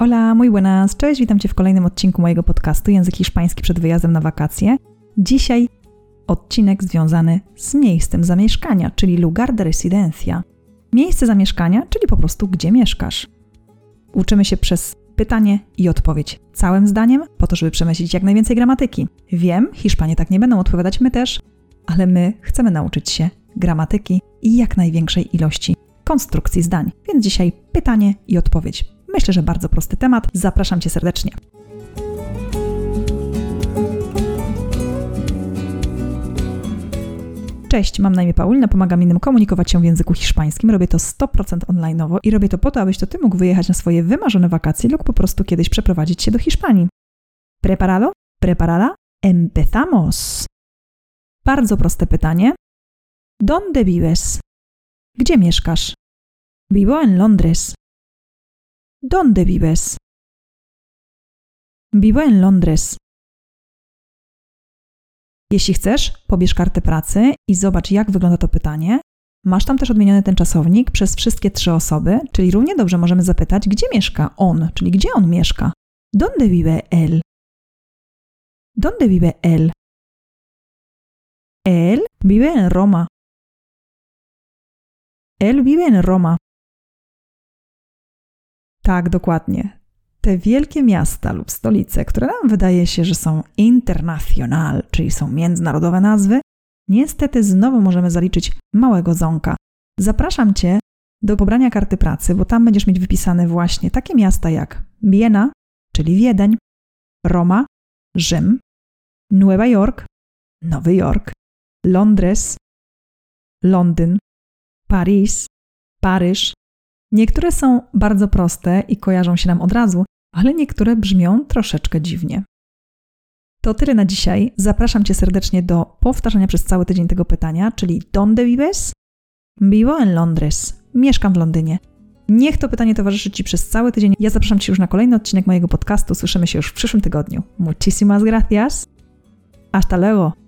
Hola, muy buenas. Cześć, witam Cię w kolejnym odcinku mojego podcastu Język Hiszpański przed wyjazdem na wakacje. Dzisiaj odcinek związany z miejscem zamieszkania, czyli lugar de residencia. Miejsce zamieszkania, czyli po prostu gdzie mieszkasz. Uczymy się przez pytanie i odpowiedź całym zdaniem, po to, żeby przemyśleć jak najwięcej gramatyki. Wiem, Hiszpanie tak nie będą odpowiadać, my też, ale my chcemy nauczyć się gramatyki i jak największej ilości konstrukcji zdań. Więc dzisiaj pytanie i odpowiedź. Myślę, że bardzo prosty temat. Zapraszam Cię serdecznie. Cześć, mam na imię Paulina, pomagam innym komunikować się w języku hiszpańskim. Robię to 100% online'owo i robię to po to, abyś to Ty mógł wyjechać na swoje wymarzone wakacje lub po prostu kiedyś przeprowadzić się do Hiszpanii. Preparado? Preparada? Empezamos! Bardzo proste pytanie. ¿Dónde vives? Gdzie mieszkasz? Vivo en Londres. ¿Dónde vives? Vivo en Londres. Jeśli chcesz, pobierz kartę pracy i zobacz, jak wygląda to pytanie. Masz tam też odmieniony ten czasownik przez wszystkie trzy osoby, czyli równie dobrze możemy zapytać, gdzie mieszka on, czyli gdzie on mieszka. ¿Dónde vive él? ¿Dónde vive él? Él vive en Roma. Él vive en Roma. Tak, dokładnie. Te wielkie miasta lub stolice, które nam wydaje się, że są internacional, czyli są międzynarodowe nazwy, niestety znowu możemy zaliczyć małego ząka. Zapraszam Cię do pobrania karty pracy, bo tam będziesz mieć wypisane właśnie takie miasta jak Wiena, czyli Wiedeń, Roma, Rzym, Nueva York, Nowy Jork, Londres, Londyn, Paris, Paryż. Niektóre są bardzo proste i kojarzą się nam od razu, ale niektóre brzmią troszeczkę dziwnie. To tyle na dzisiaj. Zapraszam Cię serdecznie do powtarzania przez cały tydzień tego pytania, czyli ¿Dónde vives? Vivo en Londres. Mieszkam w Londynie. Niech to pytanie towarzyszy Ci przez cały tydzień. Ja zapraszam Cię już na kolejny odcinek mojego podcastu. Słyszymy się już w przyszłym tygodniu. Muchísimas gracias. Hasta luego.